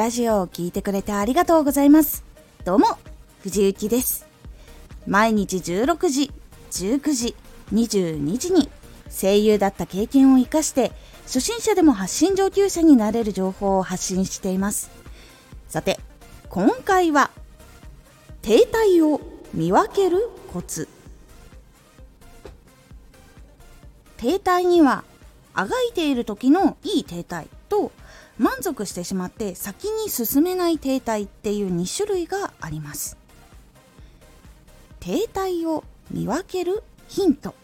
ラジオを聴いてくれてありがとうございます。どうも、藤幸です。毎日16時、19時、22時に声優だった経験を活かして初心者でも発信上級者になれる情報を発信しています。さて、今回は停滞を見分けるコツ。停滞にはあがいている時のいい停滞と満足してしまって先に進めない停滞っていう2種類があります。停滞を見分けるヒント。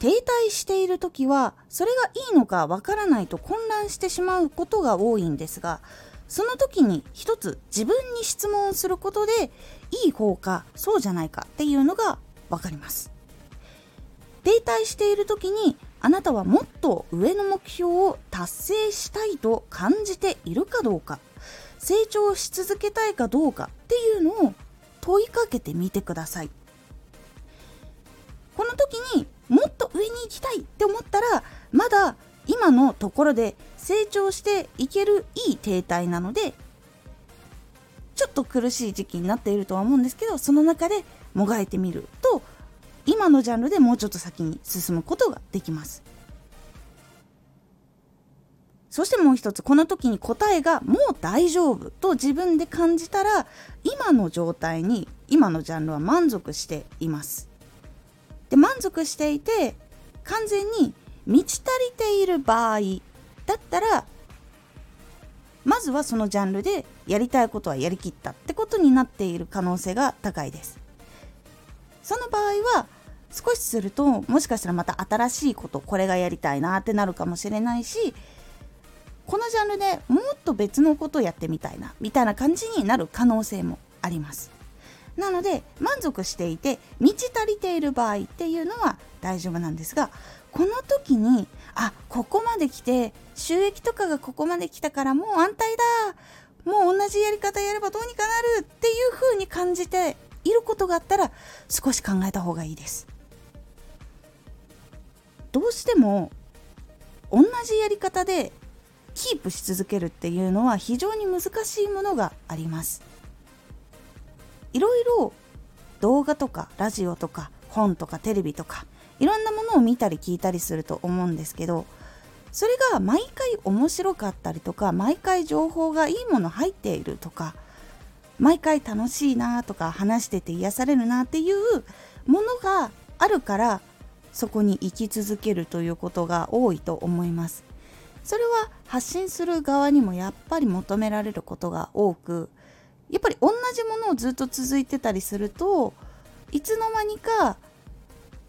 停滞している時はそれがいいのかわからないと混乱してしまうことが多いんですがその時に一つ自分に質問することでいい方かそうじゃないかっていうのが分かります。停滞している時にあなたはもっと上の目標を達成したいと感じているかどうか成長し続けたいかどうかっていうのを問いかけてみてください。この時にもっと上に行きたいって思ったらまだ今のところで成長していけるいい停滞なのでちょっと苦しい時期になっているとは思うんですけどその中でもがいてみると今のジャンルでもうちょっと先に進むことができます。そしてもう一つこの時に答えがもう大丈夫と自分で感じたら今の状態に今のジャンルは満足しています。で満足していて完全に満ち足りている場合だったらまずはそのジャンルでやりたいことはやりきったってことになっている可能性が高いです。その場合は少しするともしかしたらまた新しいことこれがやりたいなってなるかもしれないしこのジャンルでもっと別のことをやってみたいなみたいな感じになる可能性もあります。なので満足していて満ち足りている場合っていうのは大丈夫なんですがこの時にあここまで来て収益とかがここまで来たからもう安泰だもう同じやり方やればどうにかなるっていう風に感じていることがあったら少し考えた方がいいです。どうしても同じやり方でキープし続けるっていうのは非常に難しいものがあります。いろいろ動画とかラジオとか本とかテレビとかいろんなものを見たり聞いたりすると思うんですけどそれが毎回面白かったりとか毎回情報がいいもの入っているとか毎回楽しいなとか話してて癒されるなっていうものがあるからそこに生き続けるということが多いと思います。それは発信する側にもやっぱり求められることが多くやっぱり同じものをずっと続いてたりするといつの間にか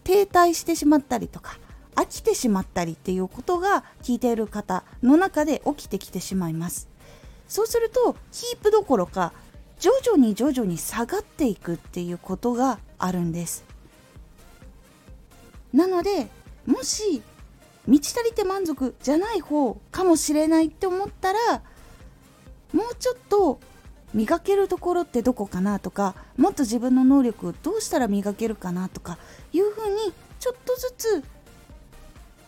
停滞してしまったりとか飽きてしまったりっていうことが聞いている方の中で起きてきてしまいます。そうするとキープどころか徐々に徐々に下がっていくっていうことがあるんです。なのでもし満ち足りて満足じゃない方かもしれないって思ったらもうちょっと磨けるところってどこかなとかもっと自分の能力どうしたら磨けるかなとかいうふうにちょっとずつ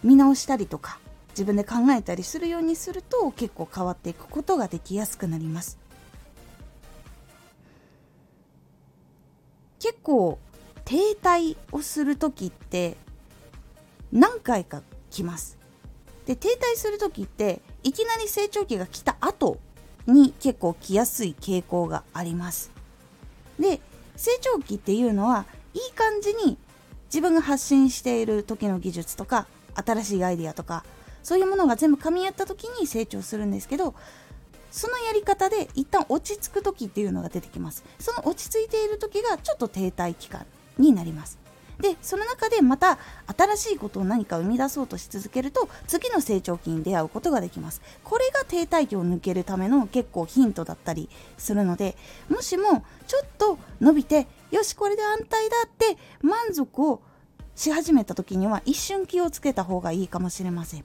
見直したりとか自分で考えたりするようにすると結構変わっていくことができやすくなります。結構停滞をする時って何回か来ます。で停滞する時っていきなり成長期が来た後に結構来やすい傾向があります。で成長期っていうのはいい感じに自分が発信している時の技術とか新しいアイデアとかそういうものが全部噛み合った時に成長するんですけどそのやり方で一旦落ち着く時っていうのが出てきます。その落ち着いている時がちょっと停滞期間になります。でその中でまた新しいことを何か生み出そうとし続けると次の成長期に出会うことができます。これが停滞期を抜けるための結構ヒントだったりするのでもしもちょっと伸びてよしこれで安泰だって満足をし始めた時には一瞬気をつけた方がいいかもしれません。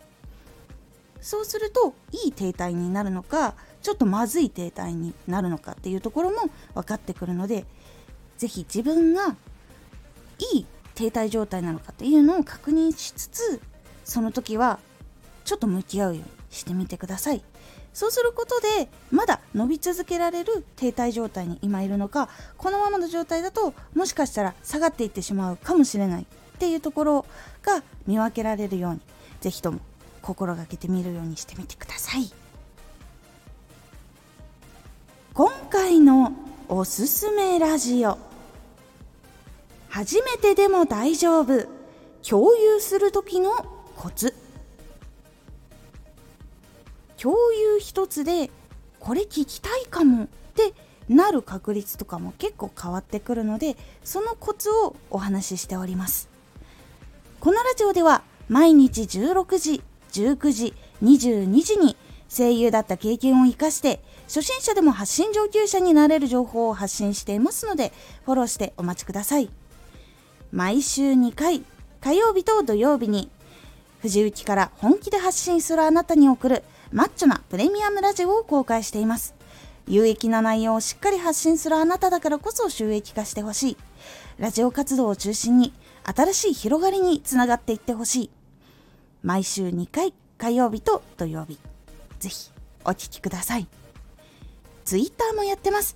そうするといい停滞になるのかちょっとまずい停滞になるのかっていうところも分かってくるので是非自分がいい停滞状態なのかっていうのを確認しつつその時はちょっと向き合うようにしてみてください。そうすることでまだ伸び続けられる停滞状態に今いるのかこのままの状態だともしかしたら下がっていってしまうかもしれないっていうところが見分けられるように是非とも心がけてみるようにしてみてください。今回のおすすめラジオ。初めてでも大丈夫。共有する時のコツ。共有一つでこれ聞きたいかも。ってなる確率とかも結構変わってくるのでそのコツをお話ししております。このラジオでは毎日16時19時22時に声優だった経験を生かして初心者でも発信上級者になれる情報を発信していますのでフォローしてお待ちください。毎週2回火曜日と土曜日に藤雪から本気で発信するあなたに送るマッチョなプレミアムラジオを公開しています。有益な内容をしっかり発信するあなただからこそ収益化してほしい。ラジオ活動を中心に新しい広がりにつながっていってほしい。毎週2回火曜日と土曜日。ぜひお聴きください。ツイッターもやってます。